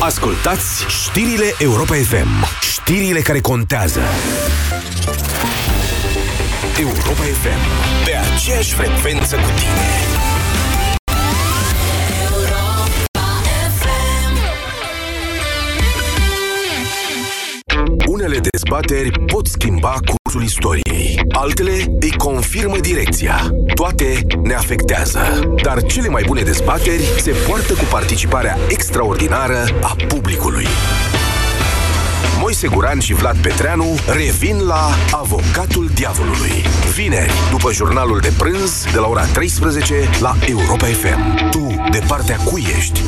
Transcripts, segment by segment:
Ascultați știrile Europa FM. Știrile care contează. Europa FM. Pe aceeași frecvență cu tine. Unele dezbateri pot schimba cursul istoriei. Altele îi confirmă direcția. Toate ne afectează. Dar cele mai bune dezbateri se poartă cu participarea extraordinară a publicului. Moise Guran și Vlad Petreanu revin la Avocatul Diavolului. Vineri, după jurnalul de prânz, de la ora 13 la Europa FM. Tu, de partea cui ești?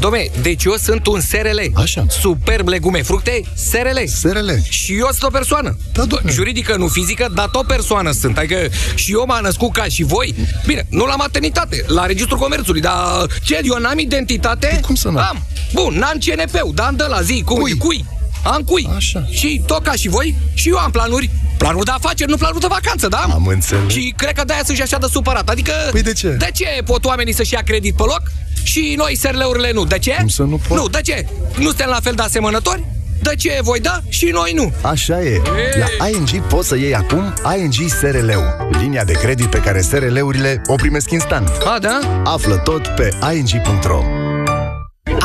Dom'le, deci eu sunt un SRL. Așa. Superb legume, fructe, SRL. SRL. Și eu sunt o persoană. Da, doamne. Juridică, nu fizică, dar tot persoană sunt. Adică și eu m-am născut ca și voi. Bine, nu la maternitate, la Registrul Comerțului, dar ce, eu n-am identitate? Păi cum să n-ai? Am. Bun, n-am CNP-ul, dar am de la zi, cum, Cui? cui? Am cui. Așa. Și tot ca și voi, și eu am planuri. Planuri de afaceri, nu planuri de vacanță, da? Am înțeles. Și cred că de-aia sunt și așa de supărat. Adică... Păi de ce? De ce pot oamenii să-și ia credit pe loc și noi SRL-urile nu? De ce? Cum să nu pot? Nu, de ce? Nu suntem la fel de asemănători? De ce voi da și noi nu? Așa e. La ING poți să iei acum ING SRL-ul. Linia de credit pe care SRL-urile o primesc instant. A, da? Află tot pe ing.ro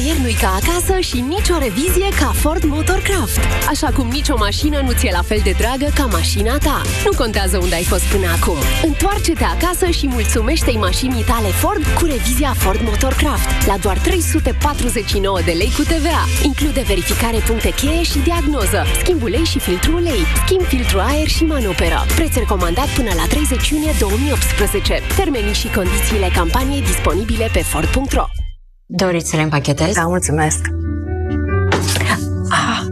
Nicăieri nu-i ca acasă și nicio revizie ca Ford Motorcraft. Așa cum nicio mașină nu ți-e la fel de dragă ca mașina ta. Nu contează unde ai fost până acum. Întoarce-te acasă și mulțumește-i mașinii tale Ford cu revizia Ford Motorcraft la doar 349 de lei cu TVA. Include verificare puncte cheie și diagnoză, schimb ulei și filtru ulei, schimb filtru aer și manoperă. Preț recomandat până la 30 iunie 2018. Termenii și condițiile campaniei disponibile pe Ford.ro. Doriți să le împachetez? Da, mulțumesc. Ah,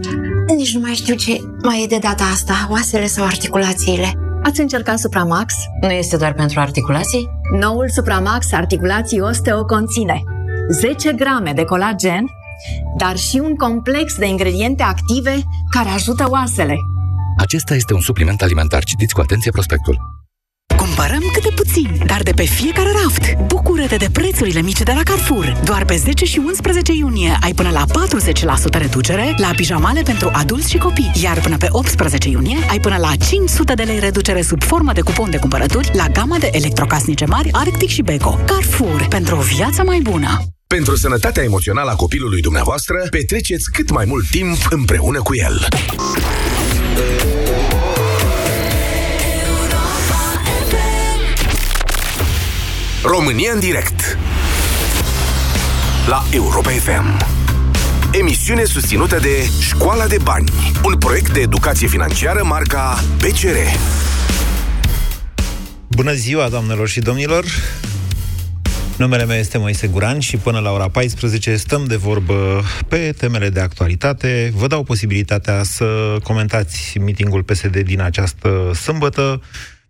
nici nu mai știu ce mai e de data asta, oasele sau articulațiile. Ați încercat Supramax? Nu este doar pentru articulații? Noul Supramax Articulații Osteo conține 10 grame de colagen, dar și un complex de ingrediente active care ajută oasele. Acesta este un supliment alimentar. Citiți cu atenție prospectul. Cumpărăm câte puțin, dar de pe fiecare raft. Bucură-te de prețurile mici de la Carrefour. Doar pe 10 și 11 iunie ai până la 40% reducere la pijamale pentru adulți și copii. Iar până pe 18 iunie ai până la 500 de lei reducere sub formă de cupon de cumpărături la gama de electrocasnice mari Arctic și Beko. Carrefour. Pentru o viață mai bună. Pentru sănătatea emoțională a copilului dumneavoastră, petreceți cât mai mult timp împreună cu el. România în direct La Europa FM Emisiune susținută de Școala de Bani Un proiect de educație financiară marca PCR Bună ziua, doamnelor și domnilor! Numele meu este Moise Guran și până la ora 14 stăm de vorbă pe temele de actualitate. Vă dau posibilitatea să comentați mitingul PSD din această sâmbătă.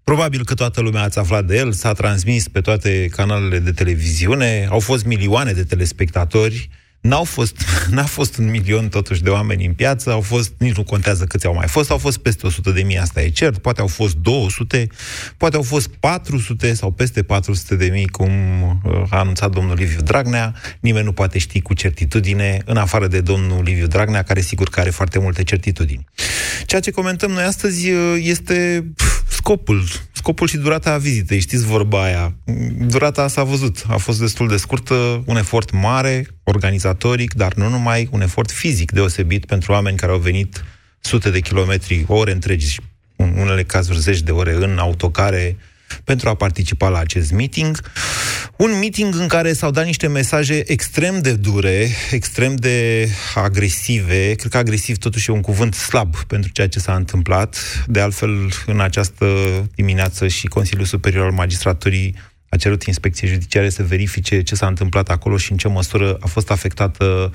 Probabil că toată lumea ați aflat de el, s-a transmis pe toate canalele de televiziune, au fost milioane de telespectatori, N-au fost, n-a fost un milion totuși de oameni în piață, au fost, nici nu contează câți au mai fost, au fost peste 100 de mii, asta e cert, poate au fost 200, poate au fost 400 sau peste 400 de mii, cum uh, a anunțat domnul Liviu Dragnea, nimeni nu poate ști cu certitudine, în afară de domnul Liviu Dragnea, care sigur că are foarte multe certitudini. Ceea ce comentăm noi astăzi uh, este pf, scopul, scopul și durata vizitei, știți vorba aia. Durata s-a văzut, a fost destul de scurtă, un efort mare, organizatoric, dar nu numai, un efort fizic deosebit pentru oameni care au venit sute de kilometri, ore întregi, în unele cazuri zeci de ore în autocare, pentru a participa la acest meeting. Un meeting în care s-au dat niște mesaje extrem de dure, extrem de agresive. Cred că agresiv totuși e un cuvânt slab pentru ceea ce s-a întâmplat. De altfel, în această dimineață și Consiliul Superior al Magistraturii a cerut inspecției judiciare să verifice ce s-a întâmplat acolo și în ce măsură a fost afectată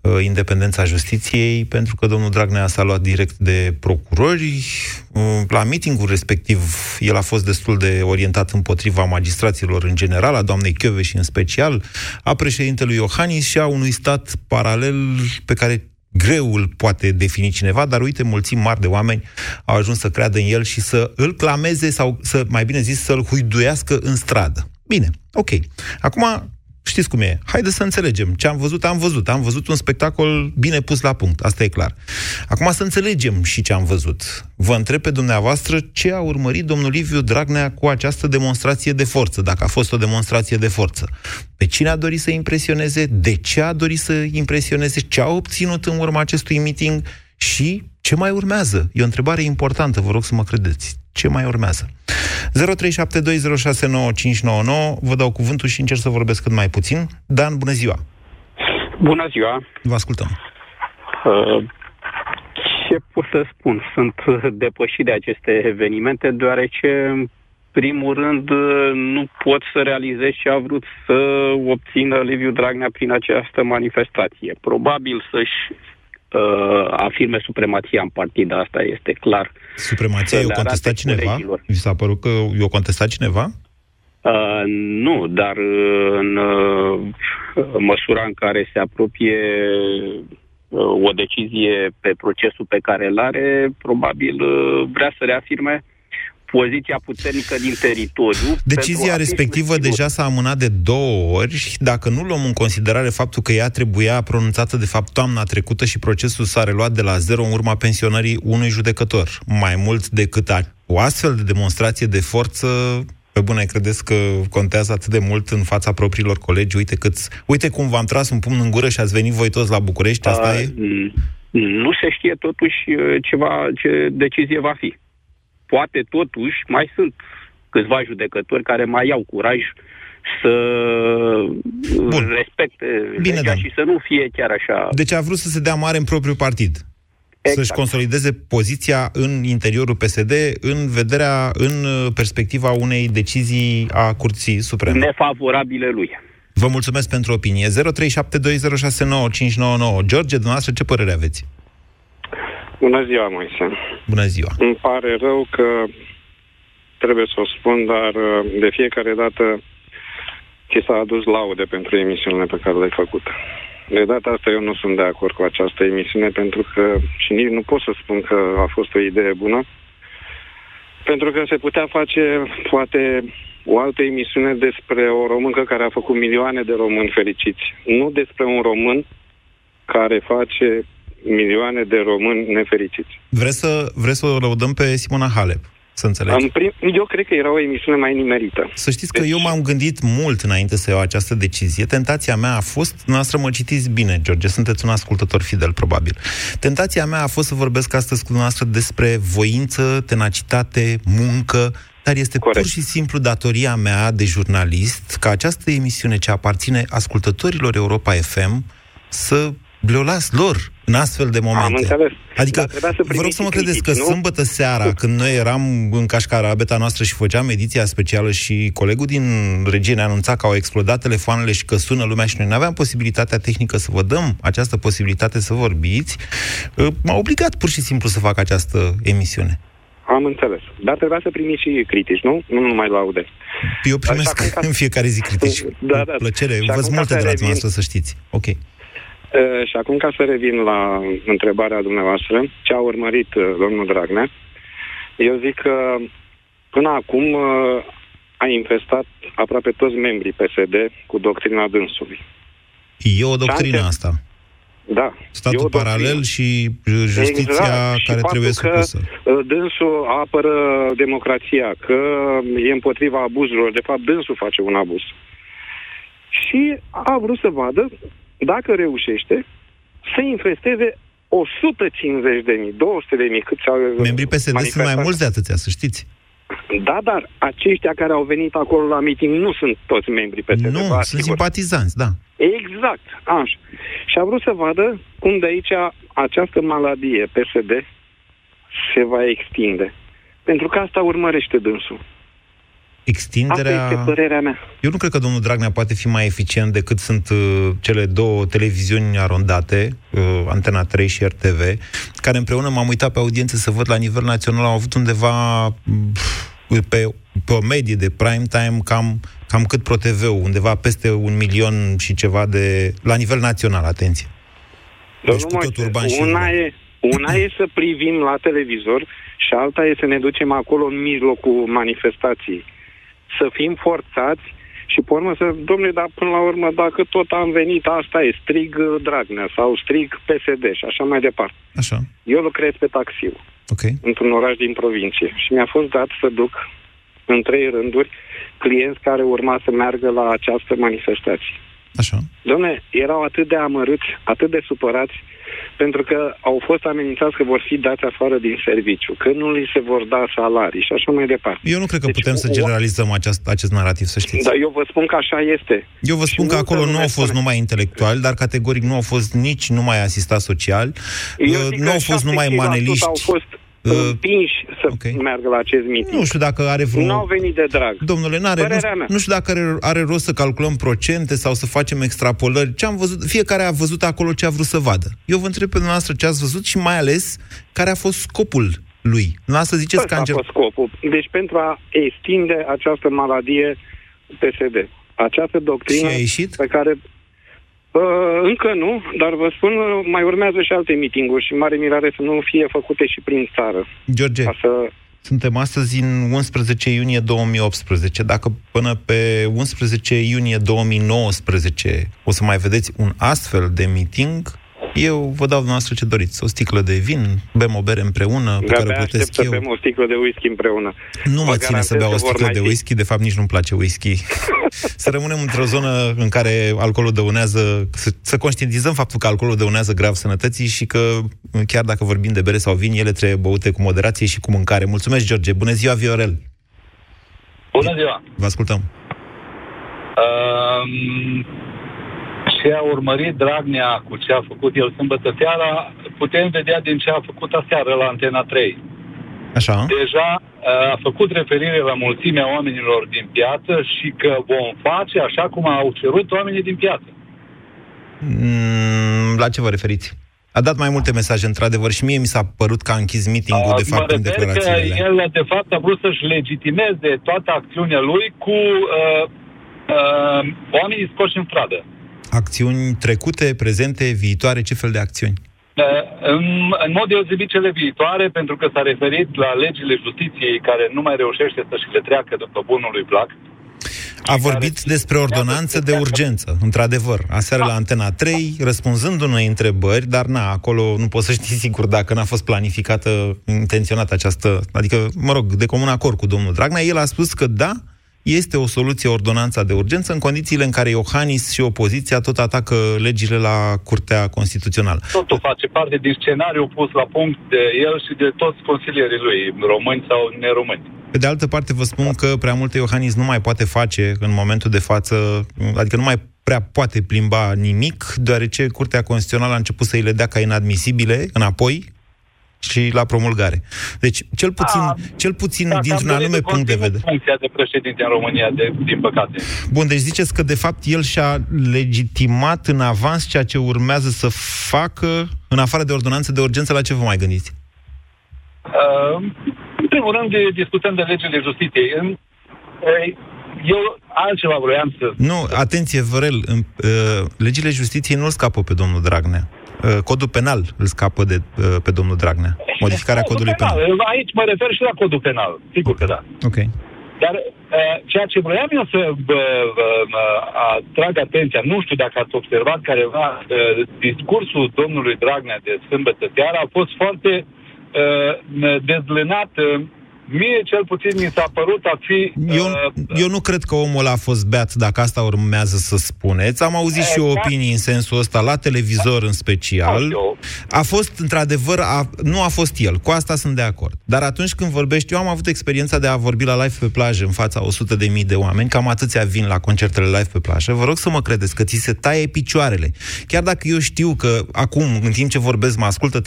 uh, independența justiției, pentru că domnul Dragnea s-a luat direct de procurori. Uh, la meetingul respectiv, el a fost destul de orientat împotriva magistraților în general, a doamnei și în special, a președintelui Iohannis și a unui stat paralel pe care greu îl poate defini cineva, dar uite, mulțimi mari de oameni au ajuns să creadă în el și să îl clameze sau, să, mai bine zis, să-l huiduiască în stradă. Bine, ok. Acum, știți cum e. Haideți să înțelegem. Ce am văzut, am văzut. Am văzut un spectacol bine pus la punct. Asta e clar. Acum să înțelegem și ce am văzut. Vă întreb pe dumneavoastră ce a urmărit domnul Liviu Dragnea cu această demonstrație de forță, dacă a fost o demonstrație de forță. Pe cine a dorit să impresioneze, de ce a dorit să impresioneze, ce a obținut în urma acestui meeting și ce mai urmează. E o întrebare importantă, vă rog să mă credeți. Ce mai urmează? 0372069599 Vă dau cuvântul și încerc să vorbesc cât mai puțin. Dan, bună ziua! Bună ziua! Vă ascultăm! Uh, ce pot să spun? Sunt depășit de aceste evenimente, deoarece, în primul rând, nu pot să realizez ce a vrut să obțină Liviu Dragnea prin această manifestație. Probabil să-și uh, afirme supremația în partid, asta este clar. Supremația e o contestat cineva? Vi s-a părut că e o contestat cineva? Uh, nu, dar în uh, măsura în care se apropie uh, o decizie pe procesul pe care îl are, probabil uh, vrea să reafirme poziția puternică din teritoriu. Decizia respectivă deja s-a amânat de două ori. Dacă nu luăm în considerare faptul că ea trebuia pronunțată de fapt toamna trecută și procesul s-a reluat de la zero în urma pensionării unui judecător. Mai mult decât a, o astfel de demonstrație de forță, pe bune, credeți că contează atât de mult în fața propriilor colegi? Uite, câți, uite cum v-am tras un pumn în gură și ați venit voi toți la București, asta A, e? Nu se știe totuși uh, ceva, ce decizie va fi poate totuși mai sunt câțiva judecători care mai iau curaj să Bun. respecte Bine, legea da. și să nu fie chiar așa. Deci a vrut să se dea mare în propriul partid. Exact. Să-și consolideze poziția în interiorul PSD în vederea, în perspectiva unei decizii a Curții Supreme. Nefavorabile lui. Vă mulțumesc pentru opinie. 0372069599. George, dumneavoastră, ce părere aveți? Bună ziua, Moise. Bună ziua. Îmi pare rău că trebuie să o spun, dar uh, de fiecare dată ți s-a adus laude pentru emisiunile pe care le-ai făcut. De data asta eu nu sunt de acord cu această emisiune pentru că și nici nu pot să spun că a fost o idee bună pentru că se putea face poate o altă emisiune despre o româncă care a făcut milioane de români fericiți. Nu despre un român care face milioane de români nefericiți. Vreți să, vreți să o lăudăm pe Simona Halep? Să înțelegi. prim, eu cred că era o emisiune mai nimerită. Să știți că deci... eu m-am gândit mult înainte să iau această decizie. Tentația mea a fost, noastră mă citiți bine, George, sunteți un ascultător fidel, probabil. Tentația mea a fost să vorbesc astăzi cu noastră despre voință, tenacitate, muncă, dar este Corect. pur și simplu datoria mea de jurnalist ca această emisiune ce aparține ascultătorilor Europa FM să le las lor în astfel de momente. Am înțeles. Adică, vă rog să mă credeți că nu? sâmbătă seara, când noi eram în cașcara beta noastră și făceam ediția specială și colegul din regie ne anunța că au explodat telefoanele și că sună lumea și noi nu aveam posibilitatea tehnică să vă dăm această posibilitate să vorbiți, ă, m-a obligat pur și simplu să fac această emisiune. Am înțeles. Dar trebuia să primiți și critici, nu? Nu numai laude. Eu primesc ca... în fiecare zi critici. da, da. plăcere. Vă multe de la dumneavoastră, să știți. Ok. Uh, și acum, ca să revin la întrebarea dumneavoastră, ce a urmărit uh, domnul Dragnea, eu zic că până acum uh, a infestat aproape toți membrii PSD cu doctrina dânsului. E o doctrină Șanse... asta. Da. Statul paralel și justiția exact. care și trebuie supusă. Că dânsul apără democrația, că e împotriva abuzurilor. De fapt, dânsul face un abuz. Și a vrut să vadă dacă reușește, să infesteze 150 de mii, 200 de mii, câți au Membrii PSD sunt mai mulți de atâția, să știți. Da, dar aceștia care au venit acolo la meeting nu sunt toți membrii PSD. Nu, sunt sigur. simpatizanți, da. Exact, așa. Și a vrut să vadă cum de aici această maladie PSD se va extinde. Pentru că asta urmărește dânsul. Extinderea... Asta este părerea mea. Eu nu cred că domnul Dragnea poate fi mai eficient decât sunt uh, cele două televiziuni arondate, uh, Antena 3 și RTV, care împreună m-am uitat pe audiențe să văd la nivel național, au avut undeva uh, pe, pe o medie de prime time cam, cam cât ProTV, undeva peste un milion și ceva de... la nivel național, atenție. Deci cu tot urban și una e, una e să privim la televizor și alta e să ne ducem acolo în mijlocul manifestației să fim forțați și pe urmă să, domnule, dar până la urmă, dacă tot am venit, asta e, strig uh, Dragnea sau strig PSD și așa mai departe. Așa. Eu lucrez pe taxiu, okay. într-un oraș din provincie și mi-a fost dat să duc în trei rânduri clienți care urma să meargă la această manifestație. Așa. Domne, erau atât de amărâți, atât de supărați, pentru că au fost amenințați că vor fi dați afară din serviciu, că nu li se vor da salarii și așa mai departe. Eu nu cred că deci, putem să generalizăm acest, acest narativ, să știți. Da, eu vă spun că așa este. Eu vă spun și că acolo nu au fost numai intelectuali, dar categoric nu au fost nici numai asistați social, nu au fost numai maneliști. Au fost Uh, împinși să okay. meargă la acest meeting. Nu știu dacă are vreun... Nu au venit de drag. Domnule, n-are, nu, nu știu dacă are, are rost să calculăm procente sau să facem extrapolări. Ce am văzut, fiecare a văzut acolo ce a vrut să vadă. Eu vă întreb pe dumneavoastră ce ați văzut și mai ales care a fost scopul lui. să ziceți că a fost scopul. Deci pentru a extinde această maladie PSD. Această doctrină pe care Uh, încă nu, dar vă spun, mai urmează și alte mitinguri și mare mirare să nu fie făcute și prin țară. George, să... suntem astăzi în 11 iunie 2018. Dacă până pe 11 iunie 2019 o să mai vedeți un astfel de meeting, eu vă dau dumneavoastră ce doriți. O sticlă de vin, bem o bere împreună, pe care o plătesc eu. să bem o sticlă de whisky împreună. Nu mă ține să beau o sticlă de whisky, de fapt nici nu-mi place whisky. să rămânem într-o zonă în care alcoolul dăunează, să, să conștientizăm faptul că alcoolul dăunează grav sănătății și că chiar dacă vorbim de bere sau vin, ele trebuie băute cu moderație și cu mâncare. Mulțumesc, George. Bună ziua, Viorel. Bună ziua. Vă ascultăm. Um, ce a urmărit Dragnea cu ce a făcut el sâmbătă seara, putem vedea din ce a făcut aseară la Antena 3. Așa. Deja a făcut referire la mulțimea oamenilor din piață și că vom face așa cum au cerut oamenii din piață. Mm, la ce vă referiți? A dat mai multe mesaje, într-adevăr, și mie mi s-a părut că a închis meeting-ul, de fapt, în declarațiile. Că el, de fapt, a vrut să-și legitimeze toată acțiunea lui cu uh, uh, oamenii scoși în stradă. Acțiuni trecute, prezente, viitoare, ce fel de acțiuni? În, în mod deosebit cele viitoare, pentru că s-a referit la legile justiției care nu mai reușește să și le treacă după bunul lui plac. A vorbit despre ordonanță de urgență, într-adevăr, aseară la Antena 3, răspunzând unei întrebări, dar na, acolo nu poți să știi sigur dacă n-a fost planificată, intenționată această, adică, mă rog, de comun acord cu domnul Dragnea, el a spus că da, este o soluție ordonanța de urgență în condițiile în care Iohannis și opoziția tot atacă legile la Curtea Constituțională. Totul face parte din scenariul pus la punct de el și de toți consilierii lui, români sau neromâni. Pe de altă parte, vă spun că prea multe Iohannis nu mai poate face în momentul de față, adică nu mai prea poate plimba nimic, deoarece Curtea Constituțională a început să îi le dea ca inadmisibile înapoi, și la promulgare. Deci, cel puțin, A, cel puțin da, dintr-un anume punct de vedere. funcția de președinte în România, de, din păcate. Bun, deci ziceți că, de fapt, el și-a legitimat în avans ceea ce urmează să facă, în afară de ordonanță de urgență, la ce vă mai gândiți? Uh, în primul rând, discutăm de legile justiției. În, eu altceva vroiam să... Nu, atenție, Vărel, uh, legile justiției nu-l scapă pe domnul Dragnea. Uh, codul penal îl scapă de, uh, pe domnul Dragnea. Modificarea codul codului penal. penal. Aici mă refer și la codul penal. Sigur că da. Ok. Dar uh, ceea ce vreau eu să atrag atenția, nu știu dacă ați observat careva, discursul domnului Dragnea de sâmbătă seara a fost foarte dezlănat Mie, cel puțin, mi s-a părut a fi... Eu, uh, eu nu cred că omul a fost beat, dacă asta urmează să spuneți. Am auzit exact. și eu opinii în sensul ăsta, la televizor în special. A fost, într-adevăr, a, nu a fost el. Cu asta sunt de acord. Dar atunci când vorbești, eu am avut experiența de a vorbi la live pe plajă în fața 100 de mii de oameni, cam atâția vin la concertele live pe plajă. Vă rog să mă credeți că ți se taie picioarele. Chiar dacă eu știu că acum, în timp ce vorbesc, mă ascultă 3-400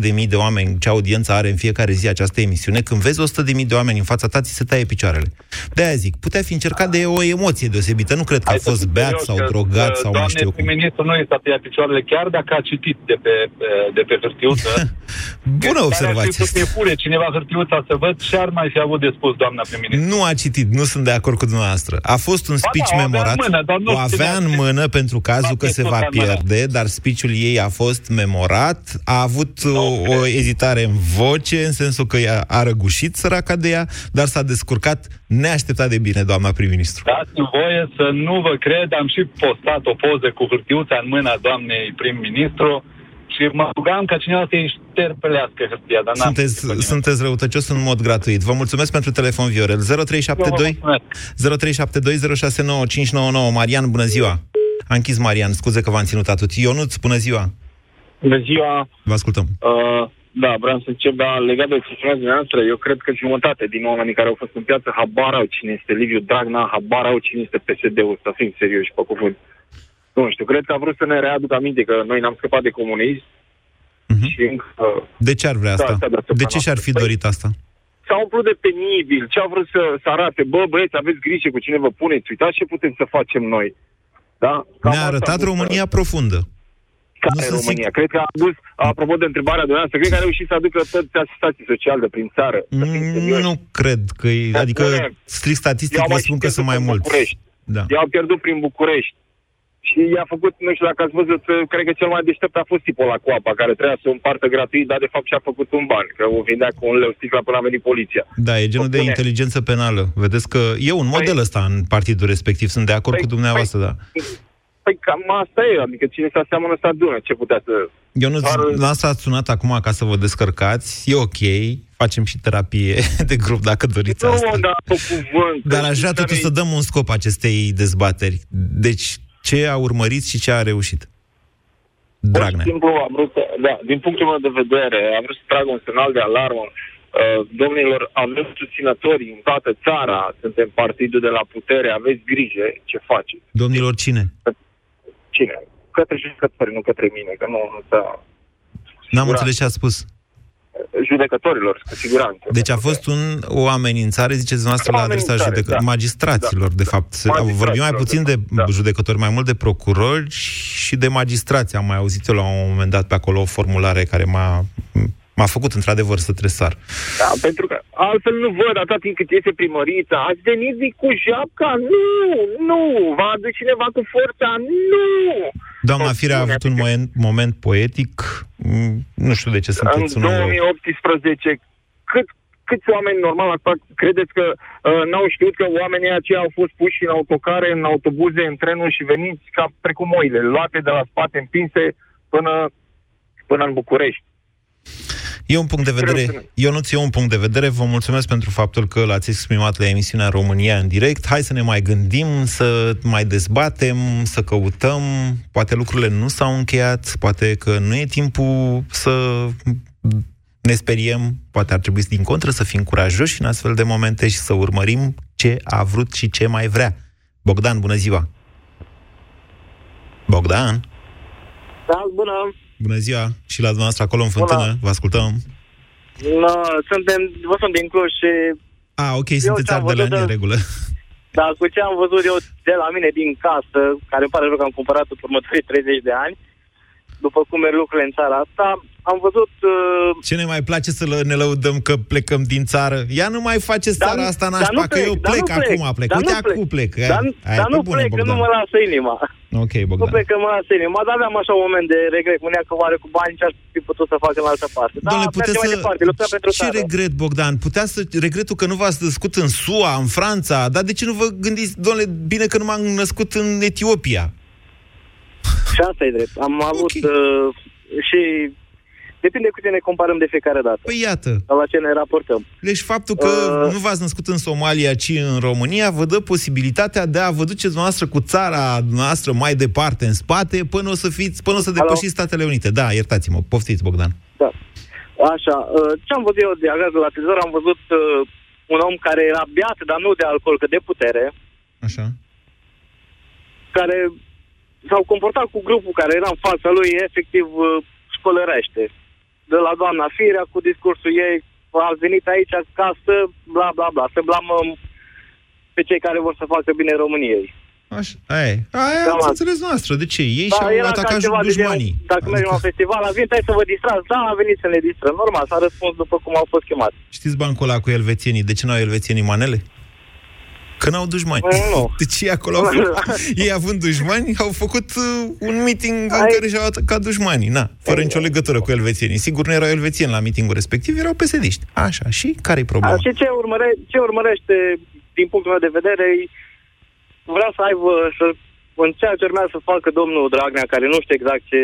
de mii de oameni ce audiență are în fiecare zi această emisiune, când vezi 100.000 de oameni în fața ta, ți se taie picioarele. De-aia zic, putea fi încercat de o emoție deosebită. Nu cred că a fost beat sau drogat sau mai știu eu cum. ministru nu este tăia picioarele, chiar dacă a citit de pe, de pe hârtiuță. Bună observație. Să fie pune cineva hârtiuța să văd ce ar mai fi avut de spus doamna prim-ministru. Nu a citit, nu sunt de acord cu dumneavoastră. A fost un Ba speech da, o avea în memorat. mână, dar nu o știu avea cine în a- mână pentru cazul a că se va pierdut în mână. pierde, dar speech-ul ei a fost memorat, a avut o, o ezitare în voce, în sensul că ea a răgușit săraca de ea, dar s-a descurcat neașteptat de bine, doamna prim-ministru. Dați-mi voie să nu vă cred, am și postat o poză cu hârtiuța în mâna doamnei prim-ministru și mă rugam ca cineva să-i șterpelească hârtia, dar n-am Sunteți, sunteți răutăcios în mod gratuit. Vă mulțumesc pentru telefon, Viorel. 0372 0372069599. Marian, bună ziua! A închis Marian, scuze că v-am ținut atât. Ionuț, bună ziua! Bună ziua! Vă ascultăm. Uh, da, vreau să încep, dar legat de excepționarea dumneavoastră, eu cred că jumătate din oamenii care au fost în piață habar au cine este Liviu Dragnea, habar au cine este PSD-ul, să fim serioși pe cuvânt. Nu știu, cred că a vrut să ne readuc aminte că noi n-am scăpat de comunism și încă... De ce ar vrea Da, asta? asta deasupra De ce și-ar fi noastră. dorit asta? S-a umplut de penibil, ce a vrut să, să arate, bă, băieți, aveți grijă cu cine vă puneți, uitați ce putem să facem noi. Da? Cam Ne-a asta arătat vrut să- România profundă. Care sunt România? Cred că a adus, apropo de întrebarea dumneavoastră, cred că a reușit să aducă toți asistații sociali de prin țară. Să fim serioși. Nu cred că e, adică spune, strict statistic i-au vă mai spun că și sunt mai pierdut în mulți. București. Da. I-au pierdut prin București. Și i-a făcut, nu știu dacă ați văzut, cred că cel mai deștept a fost tipul la cu apa, care trebuia să o împartă gratuit, dar de fapt și-a făcut un ban, că o vindea cu un leu sticla până a venit poliția. Da, e genul de Bune. inteligență penală. Vedeți că e un model ăsta în partidul respectiv. Sunt de acord cu dumneavoastră, da. Păi cam asta e, adică cine se aseamănă să adună, ce putea să... Eu nu la asta ați sunat acum ca să vă descărcați. E ok, facem și terapie de grup dacă doriți asta. Nu, dar pe cuvânt. Dar aș vrea totuși să dăm un scop acestei dezbateri. Deci, ce a urmărit și ce a reușit? Dragnea. Pur și simplu am vrut, să- da, din punctul meu de vedere, am vrut să trag un semnal de alarmă. Uh, domnilor, avem susținători în toată țara, suntem partidul de la putere, aveți grijă ce faceți. Domnilor, cine? Cine? Către judecători, nu către mine, că nu, nu s-a... N-am înțeles ce a spus. Judecătorilor, cu siguranță. Deci a fost un, o amenințare, ziceți dumneavoastră, O la adresa amenințare, judecă- da. magistraților, de fapt. Magistraților, Vorbim mai puțin de da. judecători, mai mult de procurori și de magistrați. Am mai auzit eu la un moment dat pe acolo o formulare care m-a, m-a făcut într-adevăr să tresar. Da, pentru că altfel nu văd atât timp cât este primărița. Ați venit zic, cu japca? Nu, nu. Va aduce cineva cu forța? Nu. Doamna Firea a avut un moment, moment poetic. Mm, Nu știu de ce În sunteți un om rău. 2018, cât, câți oameni normal asta credeți că uh, n-au știut că oamenii aceia au fost puși în autocare, în autobuze, în trenuri și veniți ca precum oile, luate de la spate, împinse până, până în București. E un punct de vedere. Eu nu ți un punct de vedere. Vă mulțumesc pentru faptul că l-ați exprimat la emisiunea România în direct. Hai să ne mai gândim, să mai dezbatem, să căutăm. Poate lucrurile nu s-au încheiat, poate că nu e timpul să ne speriem, poate ar trebui din contră să fim curajoși în astfel de momente și să urmărim ce a vrut și ce mai vrea. Bogdan, bună ziua! Bogdan, Da, bună. bună ziua! Și la dumneavoastră acolo în fântână, vă ascultăm. No, suntem, vă sunt din Cluj și... Ah, ok, Eu sunteți ce-am ardeleni văzut în de- regulă. Dar cu ce am văzut eu de la mine din casă, care îmi pare rău că am cumpărat în următorii 30 de ani, după cum merg lucrurile în țara asta, am văzut... Uh, Ce ne mai place să lă- ne lăudăm că plecăm din țară? Ia nu mai faceți Dar- țara asta dar nașpa, nu că plec, eu dar plec, nu plec, acum, plec. dar Uite, nu plec. acum plec. dar, Aia, dar pe nu bune, plec, că Bogdan. nu mă lasă inima. Ok, Nu Bogdan. plec că mă lasă inima. Dar aveam așa un moment de regret. Punea că oare cu bani ce aș fi putut să fac în altă parte. Da, Doamne, puteți mergem mai să... departe. Luptăm pentru Ce țară. regret, Bogdan? Putea să... Regretul că nu v-ați născut în SUA, în Franța, dar de ce nu vă gândiți, domnule, bine că nu m-am născut în Etiopia? Și asta e drept. Am avut uh, și depinde cu ce ne comparăm de fiecare dată. Păi iată. Sau la ce ne raportăm. Deci faptul că Uh. nu v-ați născut în Somalia, ci în România, vă dă posibilitatea de a vă duceți noastră cu țara noastră mai departe în spate, până o să fiți, până o să depășiți Statele Unite. Da, iertați-mă, poftiți, Bogdan. Da. Așa, uh, ce am văzut eu de acasă la televizor, am văzut uh, un om care era beat, dar nu de alcool, că de putere, Așa. care s-au comportat cu grupul care era în fața lui, efectiv uh, spălărește. De la doamna Firea, cu discursul ei, ați venit aici ca să bla bla bla, să blamăm pe cei care vor să facă bine României. Așa, aia, e. aia Da, ați mă. înțeles noastră. De ce? Ei Da, și-au era ca atacat ceva de dușmanii. genul, Dacă mergem la festival, a venit hai să vă distrați. Da, a venit să ne distrăm. Normal, s-a răspuns după cum au fost chemați. Știți bancul ăla cu elvețienii? De ce n-au elvețienii manele? Că n-au dușmani. Nu. Deci ei acolo au făcut, ei având dușmani, au făcut uh, un meeting în care și-au atacat dușmanii. Na, fără nicio legătură cu elvețienii. Sigur, nu erau elvețieni la meetingul respectiv, erau pesediști. Așa, și care-i problema? A, și ce, urmăre, ce urmărește, din punctul meu de vedere, e- vrea să aibă, să, în ceea ce urmează să facă domnul Dragnea, care nu știe exact ce,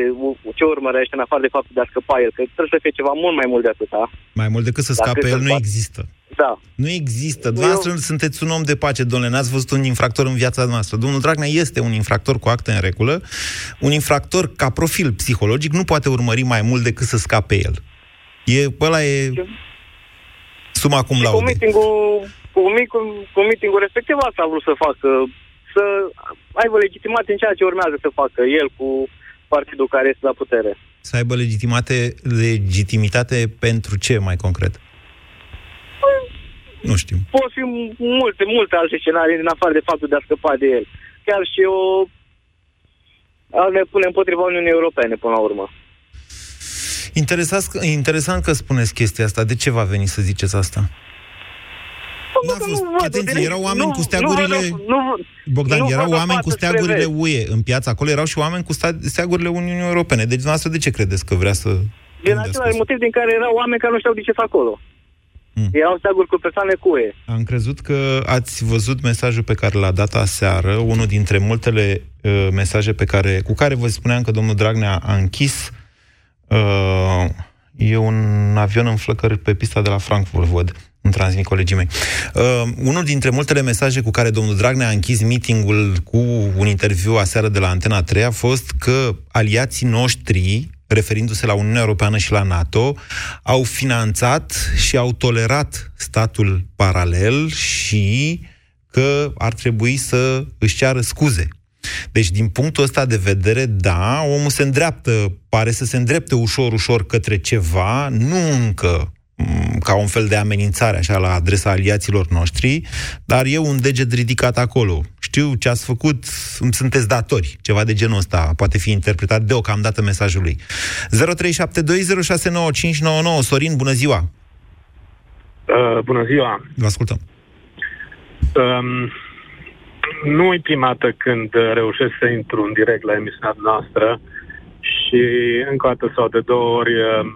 ce urmărește, în afară de faptul de a scăpa el, că trebuie să fie ceva mult mai mult de atâta. Mai mult decât să Dacă scape să el, nu fac- există. Da. Nu există. Dumneavoastră sunteți un om de pace, domnule, n-ați văzut un infractor în viața noastră. Domnul Dragnea este un infractor cu acte în regulă. Un infractor ca profil psihologic nu poate urmări mai mult decât să scape el. E, ăla e suma cum Și cu laude. meeting-ul, cu, cu, cu meeting-ul respectiv asta a vrut să facă, să aibă legitimitate în ceea ce urmează să facă el cu partidul care este la putere. Să aibă legitimate, legitimitate pentru ce mai concret? Nu știu. Pot fi multe, multe alte scenarii în afară de faptul de a scăpa de el. Chiar și o a ne pune împotriva Uniunii Europene până la urmă. Interesant, interesant că spuneți chestia asta. De ce va veni să ziceți asta? N-a fost. Atenție, erau oameni cu steagurile... Nu, Bogdan, nu erau văd o oameni cu față spre steagurile vest. UE în piață. Acolo erau și oameni cu sta- steagurile Uniunii Europene. Deci, dumneavoastră, de ce credeți că vrea să... Din același motiv din care erau oameni care nu știau de ce sunt acolo. Erau steaguri cu persoane cu UE. Am crezut că ați văzut mesajul pe care l-a dat aseară, unul dintre multele uh, mesaje pe care, cu care vă spuneam că domnul Dragnea a închis uh, e un avion în flăcări pe pista de la Frankfurt, văd, îmi transmit colegii mei. Uh, unul dintre multele mesaje cu care domnul Dragnea a închis meetingul cu un interviu aseară de la Antena 3 a fost că aliații noștri, referindu-se la Uniunea Europeană și la NATO, au finanțat și au tolerat statul paralel și că ar trebui să își ceară scuze. Deci, din punctul ăsta de vedere, da, omul se îndreaptă, pare să se îndrepte ușor, ușor către ceva, nu încă m, ca un fel de amenințare așa la adresa aliaților noștri, dar e un deget ridicat acolo. Știu ce ați făcut, îmi sunteți datori. Ceva de genul ăsta poate fi interpretat deocamdată mesajul lui. 0372069599 Sorin, bună ziua! Uh, bună ziua! Vă ascultăm. Um, nu e prima dată când uh, reușesc să intru în direct la emisiunea noastră și încă o dată sau de două ori uh,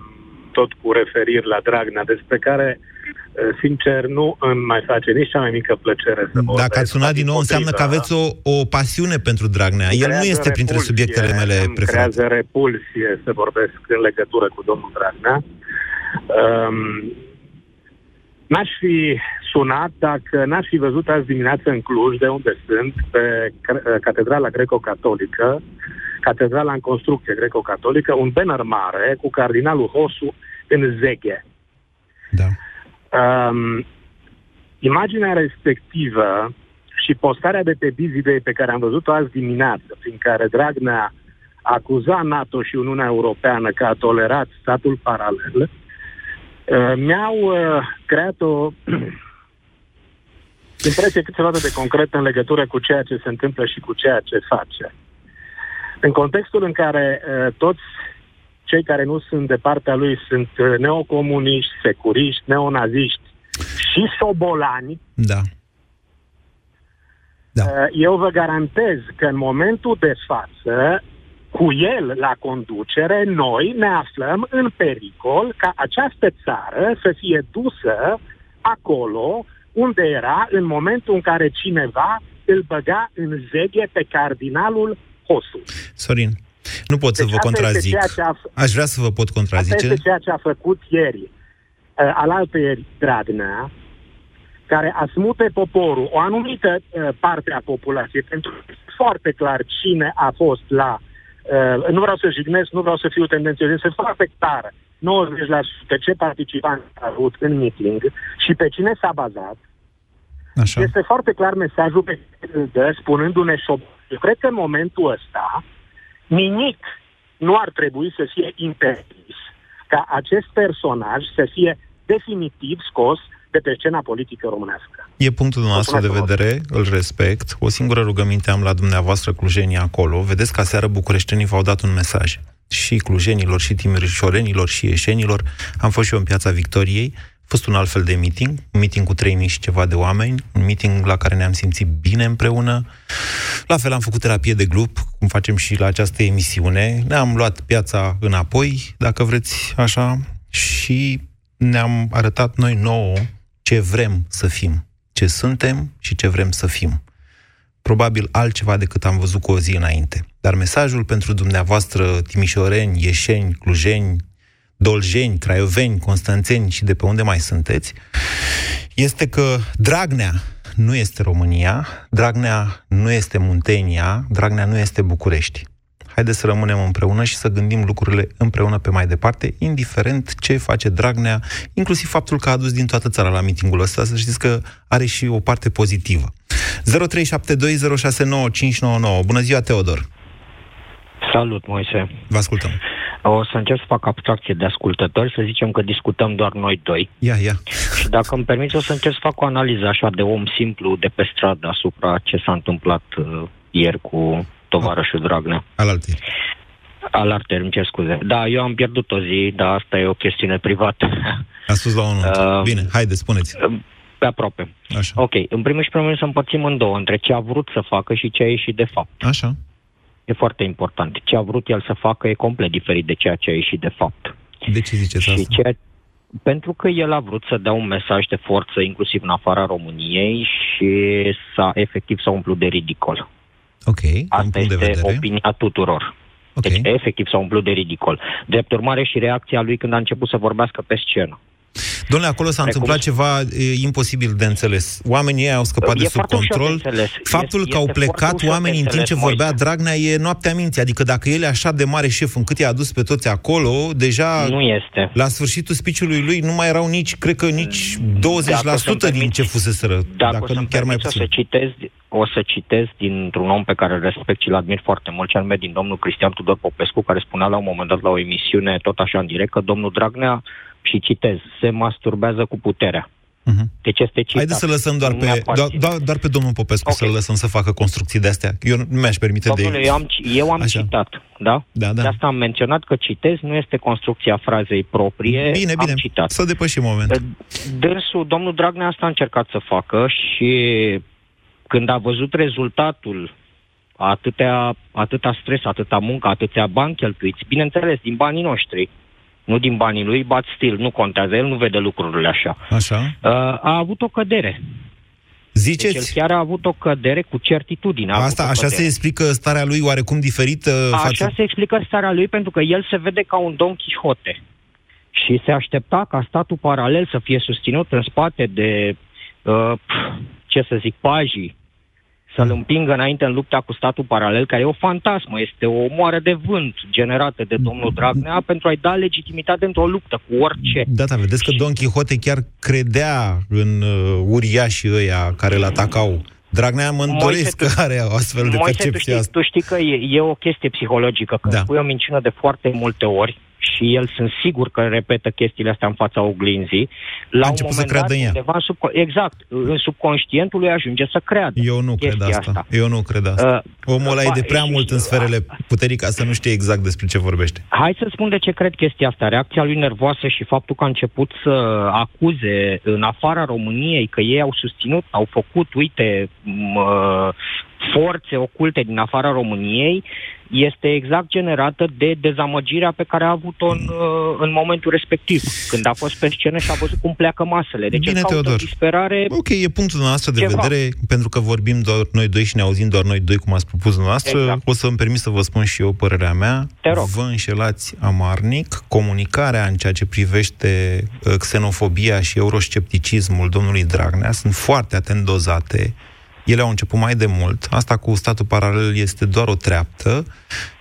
tot cu referiri la Dragnea, despre care, uh, sincer, nu îmi mai face nici cea mai mică plăcere să vorbesc. Dacă ați sunat din nou, înseamnă că aveți o, o pasiune pentru Dragnea. Îmi El nu creează este printre repulsie, subiectele mele îmi preferate. creează repulsie să vorbesc în legătură cu domnul Dragnea. Um, n-aș fi sunat dacă n-aș fi văzut azi dimineață în Cluj, de unde sunt, pe cre- Catedrala Greco-Catolică, catedrala în construcție greco-catolică, un banner mare cu cardinalul Hosu în zeghe. Da. Um, imaginea respectivă și postarea de pe Bizidei pe care am văzut-o azi dimineață, prin care Dragnea acuza NATO și Uniunea Europeană că a tolerat statul paralel, uh, mi-au uh, creat o impresie cât se poate de concretă în legătură cu ceea ce se întâmplă și cu ceea ce face. În contextul în care uh, toți cei care nu sunt de partea lui sunt uh, neocomuniști, securiști, neonaziști și șobolani, Da. Uh, Eu vă garantez că în momentul de față, cu el la conducere, noi ne aflăm în pericol ca această țară să fie dusă acolo unde era în momentul în care cineva îl băga în zeghe pe cardinalul Hosu. Sorin, nu pot să Deci vă asta este contrazic. ceea ce a f- Aș vrea să vă pot Asta contrazice. este ceea ce a făcut ieri, uh, alaltă ieri Dragnea, care a smut pe poporul, o anumită uh, parte a populației, pentru că este foarte clar cine a fost la... Uh, nu vreau să jignesc, nu vreau să fiu tendențios, este foarte clar 90% ce participanți a avut în meeting și pe cine s-a bazat. Așa. Este foarte clar mesajul pe care îl dă, spunându-ne șob. Eu cred că în momentul ăsta nimic nu ar trebui să fie interzis ca acest personaj să fie definitiv scos de pe scena politică românească. E punctul nostru de Mulțumesc vedere, îl respect. O singură rugăminte am la dumneavoastră clujenii acolo. Vedeți că aseară bucureștenii v-au dat un mesaj. Și clujenilor, și timișorenilor, și ieșenilor. Am fost și eu în Piața Victoriei. A fost un alt fel de meeting, un meeting cu 3000 și ceva de oameni, un meeting la care ne-am simțit bine împreună. La fel am făcut terapie de grup, cum facem și la această emisiune. Ne-am luat piața înapoi, dacă vreți așa, și ne-am arătat noi nouă ce vrem să fim, ce suntem și ce vrem să fim. Probabil altceva decât am văzut cu o zi înainte. Dar mesajul pentru dumneavoastră, timișoreni, ieșeni, clujeni, doljeni, craioveni, constanțeni și de pe unde mai sunteți, este că Dragnea nu este România, Dragnea nu este Muntenia, Dragnea nu este București. Haideți să rămânem împreună și să gândim lucrurile împreună pe mai departe, indiferent ce face Dragnea, inclusiv faptul că a adus din toată țara la mitingul ăsta, să știți că are și o parte pozitivă. 0372069599. Bună ziua, Teodor! Salut, Moise. Vă ascultăm. O să încerc să fac abstracție de ascultători, să zicem că discutăm doar noi doi. Ia, ia. Și dacă îmi permiți, o să încerc să fac o analiză așa de om simplu de pe stradă asupra ce s-a întâmplat uh, ieri cu tovarășul Dragnea. Alaltă. Alaltă, îmi cer scuze. Da, eu am pierdut o zi, dar asta e o chestiune privată. A spus la unul. Uh, Bine, haide, spuneți. Uh, pe aproape. Așa. Ok, în primul și primul rând să împărțim în două, între ce a vrut să facă și ce a ieșit de fapt. Așa. E foarte important. Ce a vrut el să facă e complet diferit de ceea ce a ieșit de fapt. De ce ziceți și asta? Ceea... Pentru că el a vrut să dea un mesaj de forță, inclusiv în afara României, și s-a efectiv s-a umplut de ridicol. Ok, Asta punct de este vedere. opinia tuturor. Ok. Deci, efectiv, s-a umplut de ridicol. Drept urmare și reacția lui când a început să vorbească pe scenă. Domnule, acolo s-a Precum- întâmplat ceva e, imposibil de înțeles. Oamenii ei au scăpat E de sub foarte ușor de control. înțeles. Faptul Este- că au este plecat foarte ușor de oamenii în timp ce înțeles, vorbea Moise. Dragnea e noaptea minții. Adică dacă el e așa de mare șef încât i-a adus pe toți acolo, deja Nu este. la sfârșitul speech-ului lui nu mai erau nici, cred că nici 20% din ce fuseseră. Dacă, Dacă, o să nu chiar mai o puțin. să citez, o să citez dintr-un om pe care îl respect și îl admir foarte mult, cel mai din domnul Cristian Tudor Popescu, care spunea la un moment dat la o emisiune, tot așa în direct, că domnul Dragnea, și citez, se masturbează cu puterea. Deci este citat. Haideți să lăsăm doar Nu pe, mi-aparține. doar, doar, doar pe domnul Popescu okay. să-l lăsăm să facă construcții de astea. Eu nu mi-aș permite Domnule, de... eu am, eu am Așa. citat, da? Da, da. De asta am menționat că citez, nu este construcția frazei proprie, Bine, am bine, citat. să depășim momentul. Dânsul, domnul Dragnea asta a încercat să facă și când a văzut rezultatul atâtea, atâta stres, atâta muncă, atâția bani cheltuiți, bineînțeles, din banii noștri, nu din banii lui, but still, nu contează, el nu vede lucrurile așa. Așa. Uh, a avut o cădere. Ziceți? Deci el chiar a avut o cădere cu certitudine. a avut Asta, o așa cădere. se explică starea lui oarecum diferită față... Așa se explică starea lui pentru că el se vede ca un Don Quixote. Și se aștepta ca statul paralel să fie susținut în spate de, uh, pf, ce să zic, pajii, să-l împingă înainte în lupta cu statul paralel, care e o fantasmă, este o moară de vânt generată de domnul Dragnea pentru a-i da legitimitate într-o luptă cu orice. Da, da, vedeți că Don Quixote chiar credea în uh, uriașii ăia care îl atacau. Dragnea mă îndoiesc că are o astfel de Moise, tu percepție știi, asta. tu știi că e, e o chestie psihologică, că Da. da. spui o minciună de foarte multe ori și el sunt sigur că repetă chestiile astea în fața oglinzii. La A un început să moment creadă dat, în ea. undeva în subco- exact, în subconștientul lui ajunge să creadă. Eu nu cred chestia asta. Eu nu cred asta. Uh, Omul ăla e ba, de prea și- mult în sferele puterii ca să nu știe exact despre ce vorbește. Hai să spun de ce cred chestia asta. Reacția lui nervoasă și faptul că a început să acuze în afara României că ei au susținut, au făcut, uite, m- forțe oculte din afara României, este exact generată de dezamăgirea pe care a avut-o în, uh, în momentul respectiv, când a fost pe scenă și a văzut cum pleacă masele. Deci Bine, el caută Teodor. disperare... Ok, e punctul nostru de Ceva. vedere, pentru că vorbim doar noi doi și ne auzim doar noi doi, cum ați propus dumneavoastră. Exact. O să îmi permit să vă spun și eu părerea mea. Te rog. Vă înșelați amarnic. Comunicarea în ceea ce privește uh, xenofobia și euroscepticismul domnului Dragnea sunt foarte atent dozate. Ele au început mai de mult. Asta cu statul paralel este doar o treaptă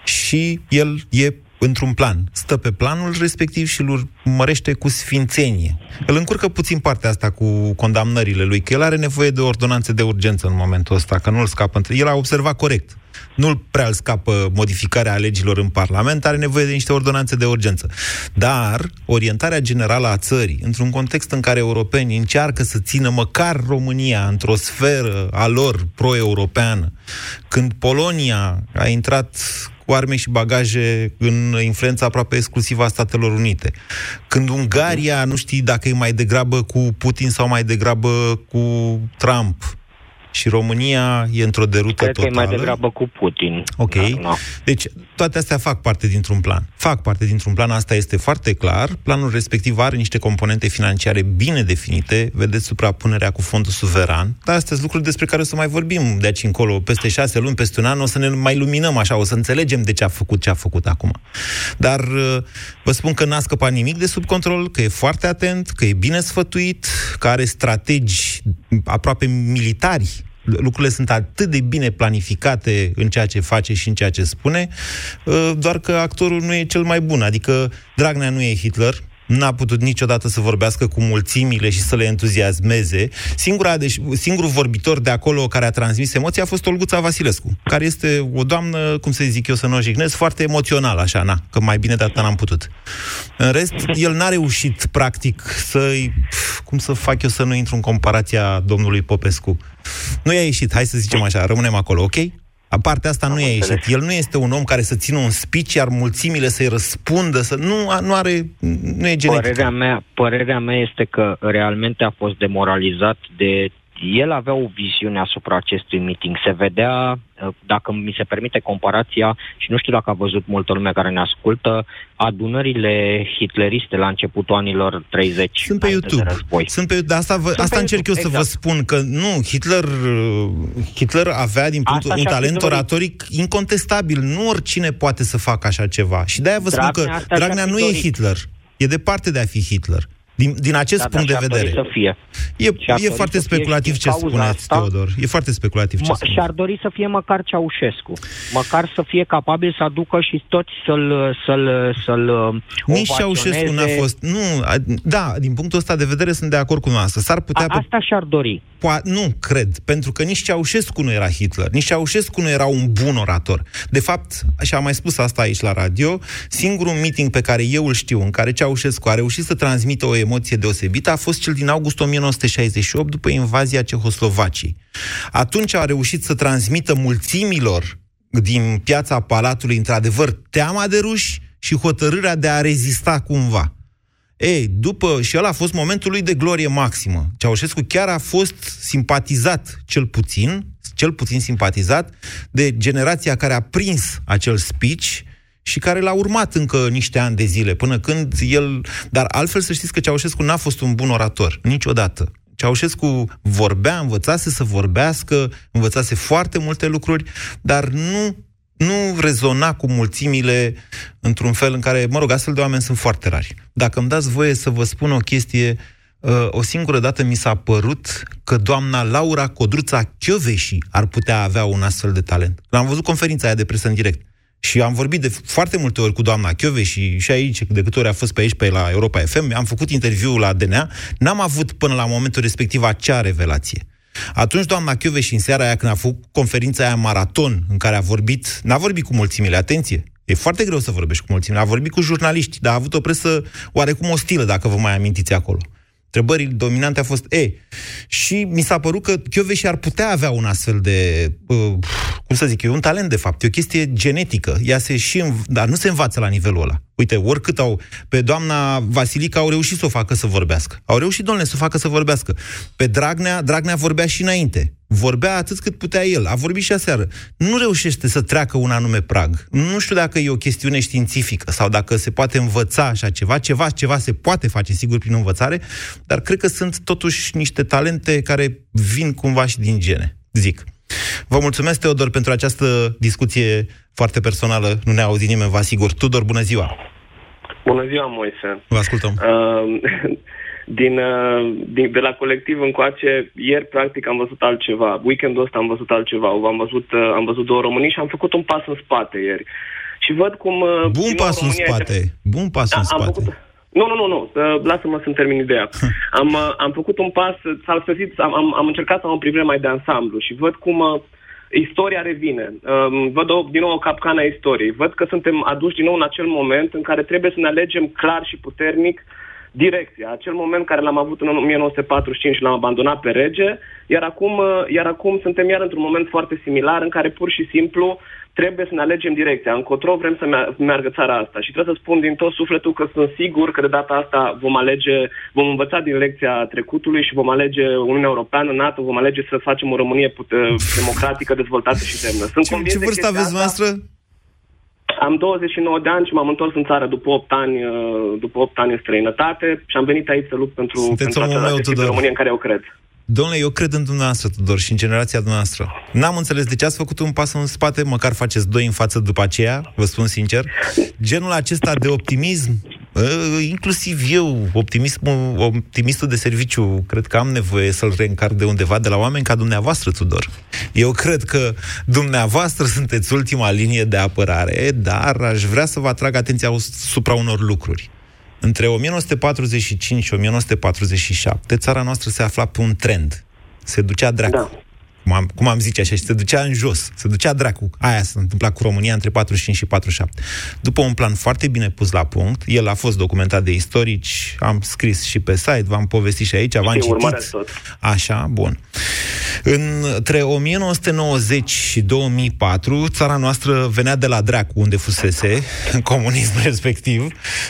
și el e într-un plan. Stă pe planul respectiv și îl urmărește cu sfințenie. Îl încurcă puțin partea asta cu condamnările lui, că el are nevoie de ordonanțe de urgență în momentul ăsta, că nu îl scapă între... El a observat corect. nu prea îl scapă modificarea legilor în Parlament, are nevoie de niște ordonanțe de urgență. Dar orientarea generală a țării, într-un context în care europenii încearcă să țină măcar România într-o sferă a lor pro-europeană, când Polonia a intrat cu arme și bagaje în influența aproape exclusivă a Statelor Unite. Când Ungaria nu știi dacă e mai degrabă cu Putin sau mai degrabă cu Trump și România e într-o derută Cred totală. că e mai degrabă cu Putin. Ok. Dar, na. Deci, toate astea fac parte dintr-un plan. Fac parte dintr-un plan, asta este foarte clar. Planul respectiv are niște componente financiare bine definite. Vedeți suprapunerea cu fondul suveran. Dar astea sunt lucruri despre care o să mai vorbim de aici încolo. Peste șase luni, peste un an, o să ne mai luminăm așa, o să înțelegem de ce a făcut ce a făcut acum. Dar uh, vă spun că n-a scăpat nimic de sub control, că e foarte atent, că e bine sfătuit, că are strategi aproape militari lucrurile sunt atât de bine planificate în ceea ce face și în ceea ce spune, uh, doar că actorul nu e cel mai bun. Adică Dragnea nu e Hitler, n-a putut niciodată să vorbească cu mulțimile și să le entuziasmeze. Singura, deci, singurul vorbitor de acolo care a transmis emoții a fost Olguța Vasilescu, care este o doamnă, cum să zic eu, să nu o jignesc, foarte emoțională, așa, na, că mai bine de atât n-am putut. În rest, el n-a reușit, practic, să-i... Cum să fac eu să nu intru în comparația domnului Popescu? Nu i-a ieșit, hai să zicem așa, rămânem acolo, ok? A partea asta nu i-a ieșit. El nu este un om care să țină un speech, iar mulțimile să-i răspundă, să... Nu, nu are... Nu e genetic. Părerea mea, părerea mea este că realmente a fost demoralizat de el avea o viziune asupra acestui meeting. Se vedea, dacă mi se permite comparația, și nu știu dacă a văzut multă lume care ne ascultă, adunările hitleriste la începutul anilor 30. Sunt pe YouTube. Sunt pe, de asta, vă, Sunt asta pe încerc YouTube, eu să vă exact. spun, că nu, Hitler, uh, Hitler avea din punctul, Asta un și-ar fi talent dorit. oratoric incontestabil. Nu oricine poate să facă așa ceva. Și de-aia vă spun Dragnea că asta și-ar Dragnea fi nu e dorit. Hitler. E departe de a fi Hitler. Din, din acest Da, punct dar de și-ar dori vedere. să fie. E, Și-ar e dori foarte să fie speculativ și ce din cauza spuneți, asta- Teodor. E foarte speculativ ce Mă, spuneți. și-ar dori să fie măcar Ceaușescu. Măcar să fie capabil să aducă și toți să-l, să-l, să-l Nici Ceaușescu n-a ovaționeze. fost... Nu, a, da, din punctul ăsta de vedere sunt de acord cu noastră. S-ar putea... A, asta și-ar dori. Po- nu, cred, pentru că nici Ceaușescu nu era Hitler, nici Ceaușescu nu era un bun orator. De fapt, și am mai spus asta aici la radio, singurul meeting pe care eu îl știu, în care Ceaușescu a reușit să transmită o emoție deosebită, a fost cel din august 1968, după invazia Cehoslovaciei. Atunci a reușit să transmită mulțimilor din piața Palatului, într-adevăr, teama de ruși și hotărârea de a rezista cumva. Ei, după, și ăla a fost momentul lui de glorie maximă. Ceaușescu chiar a fost simpatizat, cel puțin, cel puțin simpatizat, de generația care a prins acel speech și care l-a urmat încă niște ani de zile, până când el... Dar altfel să știți că Ceaușescu n-a fost un bun orator, niciodată. Ceaușescu vorbea, învățase să vorbească, învățase foarte multe lucruri, dar nu nu rezona cu mulțimile într-un fel în care, mă rog, astfel de oameni sunt foarte rari. Dacă îmi dați voie să vă spun o chestie, uh, o singură dată mi s-a părut că doamna Laura Codruța Chioveși ar putea avea un astfel de talent. Am văzut conferința aia de presă în direct. Și am vorbit de foarte multe ori cu doamna Chiove și, și aici, de câte ori a fost pe aici, pe la Europa FM, am făcut interviul la DNA, n-am avut până la momentul respectiv acea revelație. Atunci doamna Chiove și în seara aia când a făcut conferința aia maraton în care a vorbit, n-a vorbit cu mulțimile, atenție, e foarte greu să vorbești cu mulțimile, a vorbit cu jurnaliști, dar a avut o presă oarecum ostilă, dacă vă mai amintiți acolo. Întrebările dominante a fost E. Și mi s-a părut că Chioveși ar putea avea un astfel de, uh, cum să zic eu, un talent de fapt, e o chestie genetică. Ea se și înv- dar nu se învață la nivelul ăla. Uite, oricât au, pe doamna Vasilica au reușit să o facă să vorbească. Au reușit, domnule, să o facă să vorbească. Pe Dragnea, Dragnea vorbea și înainte. Vorbea atât cât putea el. A vorbit și aseară. Nu reușește să treacă un anume prag. Nu știu dacă e o chestiune științifică sau dacă se poate învăța așa ceva. Ceva, ceva se poate face, sigur, prin învățare, dar cred că sunt totuși niște talente care vin cumva și din gene. Zic. Vă mulțumesc, Teodor, pentru această discuție foarte personală. Nu ne-a auzit nimeni, vă asigur. Tudor, bună ziua! Bună ziua, Moise. Vă ascultăm. Uh, din, uh, din, de la colectiv încoace, ieri practic am văzut altceva. Weekendul ăsta am văzut altceva. Am văzut, uh, am văzut două românii și am făcut un pas în spate ieri. Și văd cum... Uh, Bun din nou pas în România spate. este- Bun pas Da, în am spate. făcut- Nu, nu, nu, nu. Uh, lasă-mă să-mi termin ideea. am, uh, am făcut un pas, s-a sfârșit, am, am, am încercat să am o privire mai de ansamblu și văd cum uh, istoria revine. Um, văd o, din nou o capcană a istoriei. Văd că suntem aduși din nou în acel moment în care trebuie să ne alegem clar și puternic direcția. Acel moment care l-am avut în 1945 și l-am abandonat pe rege, iar acum, uh, iar acum suntem iar într-un moment foarte similar în care pur și simplu trebuie să ne alegem direcția. Încotro vrem să meargă țara asta. Și trebuie să spun din tot sufletul că sunt sigur că de data asta vom alege, vom învăța din lecția trecutului și vom alege Uniunea Europeană, NATO, vom alege să facem o Românie put- democratică, dezvoltată și demnă. Sunt ce, ce vârstă aveți noastră? Am 29 de ani și m-am întors în țară după 8 ani, uh, după 8 ani în străinătate și am venit aici să lupt pentru, Sunteți pentru omul meu, Tudor. România în care eu cred. Domnule, eu cred în dumneavoastră, Tudor, și în generația dumneavoastră. N-am înțeles de ce ați făcut un pas în spate, măcar faceți doi în față după aceea, vă spun sincer. Genul acesta de optimism, uh, inclusiv eu, optimismul, optimistul de serviciu, cred că am nevoie să-l reîncarc de undeva de la oameni ca dumneavoastră, Tudor. Eu cred că dumneavoastră sunteți ultima linie de apărare, dar aș vrea să vă atrag atenția asupra unor lucruri. Între 1945 și 1947, țara noastră se afla pe un trend. Se ducea dracu. Da. Cum am, cum am zice așa, și se ducea în jos, se ducea dracu. Aia s-a întâmplat cu România între 45 și 47. După un plan foarte bine pus la punct, el a fost documentat de istorici, am scris și pe site, v-am povestit și aici, v-am citit. Tot. Așa, bun. Între 1990 și 2004, țara noastră venea de la dracu, unde fusese, în comunism respectiv,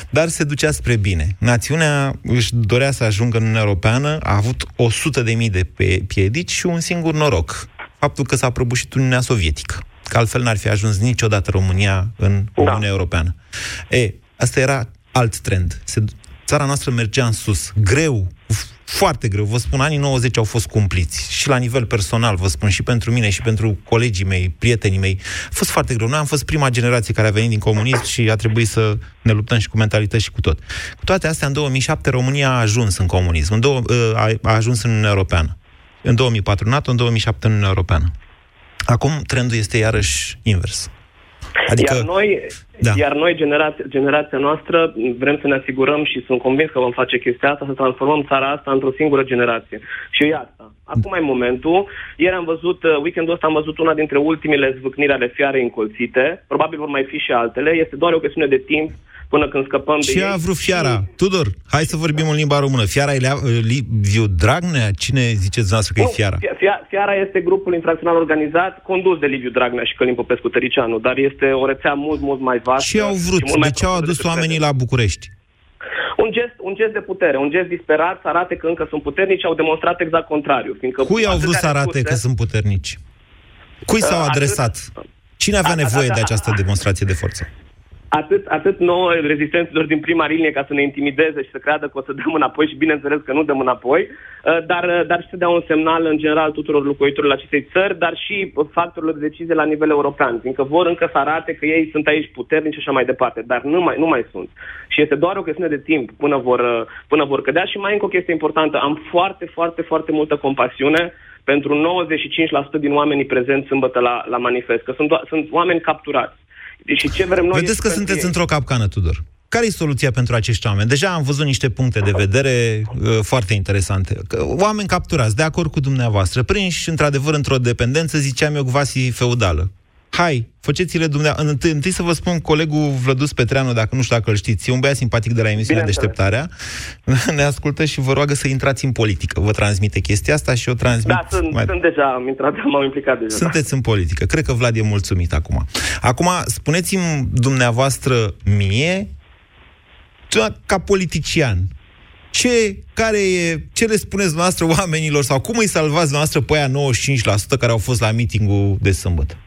dar se ducea spre bine. Națiunea își dorea să ajungă în Uniunea Europeană, a avut 100.000 de piedici și un singur noroc. Faptul că s-a prăbușit Uniunea Sovietică. Că altfel n-ar fi ajuns niciodată România în Uniunea da. Europeană. E, asta era alt trend. Se, țara noastră mergea în sus. Greu, foarte greu. Vă spun, anii 90 au fost cumpliți. Și la nivel personal, vă spun, și pentru mine, și pentru colegii mei, prietenii mei. A fost foarte greu. Noi am fost prima generație care a venit din comunism și a trebuit să ne luptăm și cu mentalități și cu tot. Cu toate astea, în 2007, România a ajuns în comunism. În două, a, a ajuns în Uniunea Europeană. În 2004 NATO, în 2007 în Uniunea Europeană. Acum trendul este iarăși invers. Adică, iar noi, da. iar noi generația, generația noastră, vrem să ne asigurăm și sunt convins că vom face chestia asta, să transformăm țara asta într-o singură generație. Și e asta. Acum e momentul. Ieri am văzut, uh, weekendul ăsta am văzut una dintre ultimele zvâcniri ale fiarei încolțite. Probabil vor mai fi și altele. Este doar o chestiune de timp până când scăpăm Ce de a vrut fiara? Tudor, hai să vorbim în limba română. Fiara e Liviu Dragnea? Cine ziceți dumneavoastră că nu, e fiara? Fiara este grupul infracțional organizat condus de Liviu Dragnea și Călim Popescu Tăricianu, dar este o rețea mult, mult mai vastă. Ce au vrut? De ce au adus oamenii la București? Un gest, un gest de putere, un gest disperat să arate că încă sunt puternici, au demonstrat exact contrariu. Fiindcă Cui au vrut să arate recurse, că sunt puternici? Cui s-au uh, adresat? Cine avea nevoie de această demonstrație de forță? Atât, atât nouă rezistenților din prima linie ca să ne intimideze și să creadă că o să dăm înapoi și bineînțeles că nu dăm înapoi, uh, dar, uh, dar și să dea un semnal în general tuturor locuitorilor acestei țări, dar și factorilor de decizie la nivel european, fiindcă vor încă să arate că ei sunt aici puternici și așa mai departe, dar nu mai, nu mai sunt. Și este doar o chestiune de timp până vor, uh, până vor cădea și mai încă o chestie importantă. Am foarte, foarte, foarte multă compasiune pentru 95% din oamenii prezenți sâmbătă la, la manifest, că sunt, sunt oameni capturați și ce vrem noi Vedeți că sunteți ei. într-o capcană, Tudor. Care e soluția pentru acești oameni? Deja am văzut niște puncte de vedere uh, foarte interesante. Oameni capturați, de acord cu dumneavoastră, prinși într-adevăr într-o dependență, ziceam eu, quasi feudală hai, faceți-le dumneavoastră. Întâi, întâi să vă spun colegul Vlădus Petreanu, dacă nu știu dacă îl știți, e un băiat simpatic de la emisiunea Deșteptarea, ne ascultă și vă roagă să intrați în politică. Vă transmite chestia asta și o transmit... Da, sunt, mai... sunt deja, am intrat, m-am implicat deja. Sunteți în politică. Cred că Vlad e mulțumit acum. Acum, spuneți-mi dumneavoastră mie, ca politician, ce, care e, ce le spuneți noastră oamenilor sau cum îi salvați noastră pe aia 95% care au fost la meetingul de sâmbătă?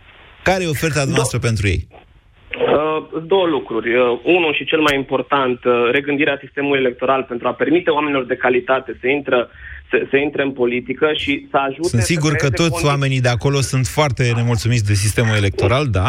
Care e oferta noastră Do- pentru ei? Uh, două lucruri. Uh, unul și cel mai important, uh, regândirea sistemului electoral pentru a permite oamenilor de calitate să intră să, să intre în politică și să ajute... Sunt sigur că toți condiții... oamenii de acolo sunt foarte nemulțumiți de sistemul electoral, da?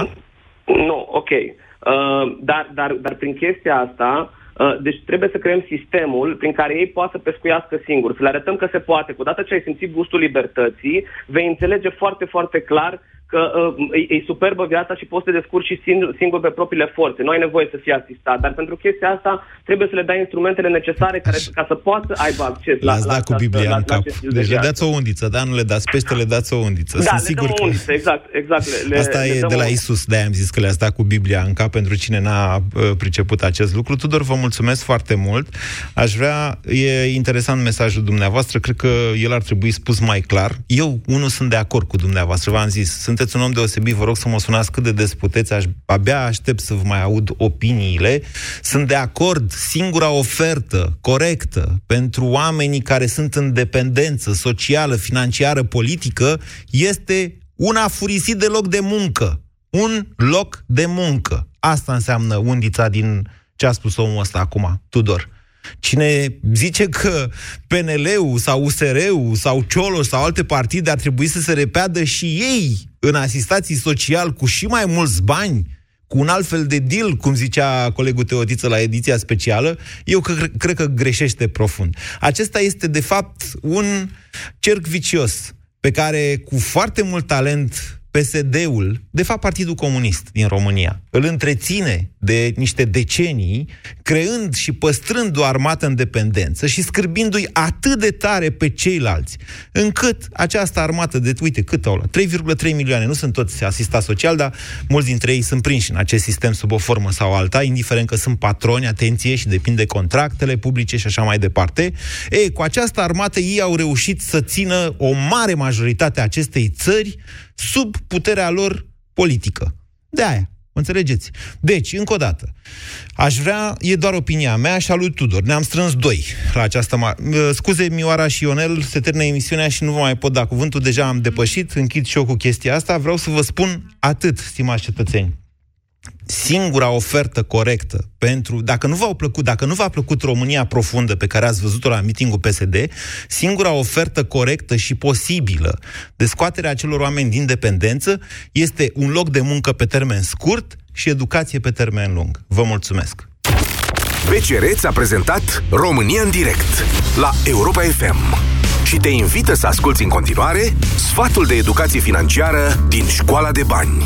Nu, ok. Uh, dar, dar, dar prin chestia asta, uh, deci trebuie să creăm sistemul prin care ei poată să pescuiască singuri, să le arătăm că se poate. Cu dată ce ai simțit gustul libertății, vei înțelege foarte, foarte clar că uh, e, e superbă viața și poți să te descurci și singur, singur pe propriile forțe. Nu ai nevoie să fii asistat, dar pentru chestia asta trebuie să le dai instrumentele necesare care, ca să poată aibă acces la, L-ați la, dat cu la, Biblia la, în la cap. acest stil de Deci le viață. dați o undiță, da? Nu le dați pește, le dați o undiță. Da, Sunt le sigur dăm o că... undiță, exact, exact. Le, le, Asta le e dăm de la o- Isus, de-aia am zis că le-ați dat cu Biblia în cap pentru cine n-a uh, priceput acest lucru. Tudor, vă mulțumesc foarte mult. Aș vrea, e interesant mesajul dumneavoastră, cred că el ar trebui spus mai clar. Eu, unul, sunt de acord cu dumneavoastră, v-am zis, sunteți un om deosebit, vă rog să mă sunați cât de des puteți, aș, abia aștept să vă mai aud opiniile. Sunt de acord, singura ofertă corectă pentru oamenii care sunt în dependență socială, financiară, politică, este un afurisit de loc de muncă. Un loc de muncă. Asta înseamnă undița din ce a spus omul ăsta acum, Tudor. Cine zice că PNL-ul sau USR-ul sau Cioloș sau alte partide ar trebui să se repeadă și ei în asistații social cu și mai mulți bani, cu un alt fel de deal, cum zicea colegul Teotiță la ediția specială, eu cre- cred că greșește profund. Acesta este, de fapt, un cerc vicios pe care, cu foarte mult talent, PSD-ul, de fapt Partidul Comunist din România, îl întreține de niște decenii, creând și păstrând o armată în dependență și scârbindu-i atât de tare pe ceilalți, încât această armată de, uite, cât au luat? 3,3 milioane, nu sunt toți asistați social, dar mulți dintre ei sunt prinși în acest sistem sub o formă sau alta, indiferent că sunt patroni, atenție, și depinde contractele publice și așa mai departe. Ei, cu această armată ei au reușit să țină o mare majoritate a acestei țări sub puterea lor politică. De aia, înțelegeți? Deci, încă o dată, aș vrea, e doar opinia mea și a lui Tudor. Ne-am strâns doi la această... Ma- Uh, Scuze, Mioara și Ionel, se termină emisiunea și nu vă mai pot da cuvântul, deja am depășit, închid și eu cu chestia asta. Vreau să vă spun atât, stimați cetățeni. Singura ofertă corectă pentru, dacă nu v-au plăcut, dacă nu v-a plăcut România profundă pe care ați văzut-o la mitingul PSD, singura ofertă corectă și posibilă de scoaterea acelor oameni din dependență este un loc de muncă pe termen scurt și educație pe termen lung. Vă mulțumesc! BCR ți-a prezentat România în direct la Europa FM și te invită să asculti în continuare sfatul de educație financiară din Școala de Bani.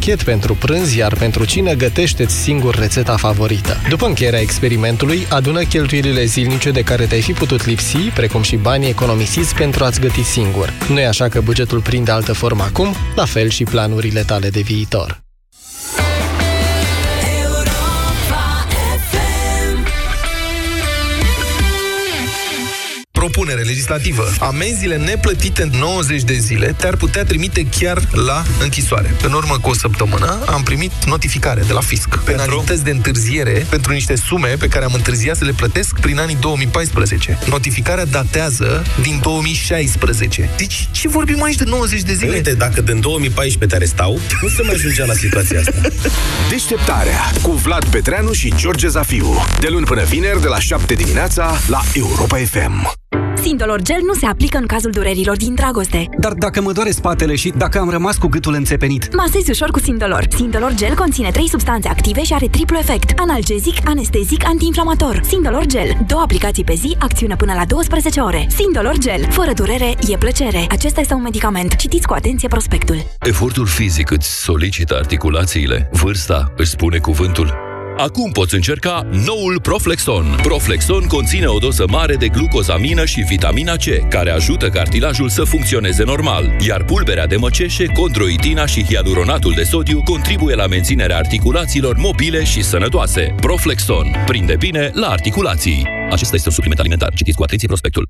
pachet pentru prânz, iar pentru cine gătește-ți singur rețeta favorită. După încheierea experimentului, adună cheltuielile zilnice de care te-ai fi putut lipsi, precum și banii economisiți pentru a-ți găti singur. Nu e așa că bugetul prinde altă formă acum? La fel și planurile tale de viitor. Propunere legislativă. Amenziile neplătite în 90 de zile te-ar putea trimite chiar la închisoare. În urmă cu o săptămână am primit notificare de la fisc. Penalități de întârziere pentru niște sume pe care am întârziat să le plătesc prin anii 2014. Notificarea datează din 2016. Deci ce vorbim aici de 90 de zile? Uite, dacă din 2014 te arestau, nu se mai ajungea la situația asta. Deșteptarea cu Vlad Petreanu și George Zafiu. De luni până vineri, de la 7 dimineața, la Europa FM. Sindolor Gel nu se aplică în cazul durerilor din dragoste. Dar dacă mă doare spatele și dacă am rămas cu gâtul înțepenit? Masezi ușor cu Sindolor. Sindolor Gel conține 3 substanțe active și are triplu efect. Analgezic, anestezic, antiinflamator. Sindolor Gel. Două aplicații pe zi, acțiune până la 12 ore. Sindolor Gel. Fără durere, e plăcere. Acesta este un medicament. Citiți cu atenție prospectul. Efortul fizic îți solicită articulațiile. Vârsta își spune cuvântul. Acum poți încerca noul Proflexon. Proflexon conține o doză mare de glucozamină și vitamina C, care ajută cartilajul să funcționeze normal, iar pulberea de măceșe, condroitina și hialuronatul de sodiu contribuie la menținerea articulațiilor mobile și sănătoase. Proflexon. Prinde bine la articulații. Acesta este un supliment alimentar. Citiți cu atenție prospectul.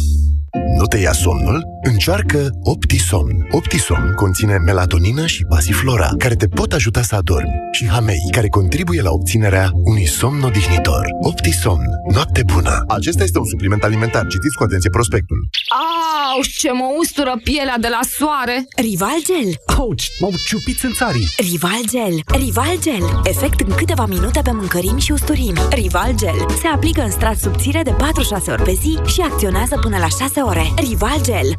Nu te ia somnul? Încearcă Optisomn. Optisomn conține melatonină și pasiflora, care te pot ajuta să adormi, și hamei, care contribuie la obținerea unui somn odihnitor. Optisomn. Noapte bună! Acesta este un supliment alimentar. Citiți cu atenție prospectul. Au, ce mă ustură pielea de la soare! Rival Gel. Ouch, m-au ciupit țânțarii. Rival Gel. Rival Gel. Efect în câteva minute pe mâncărimi și usturimi. Rival Gel. Se aplică în strat subțire de 4-6 ori pe zi și acționează până la 6 ore. Rival Gel.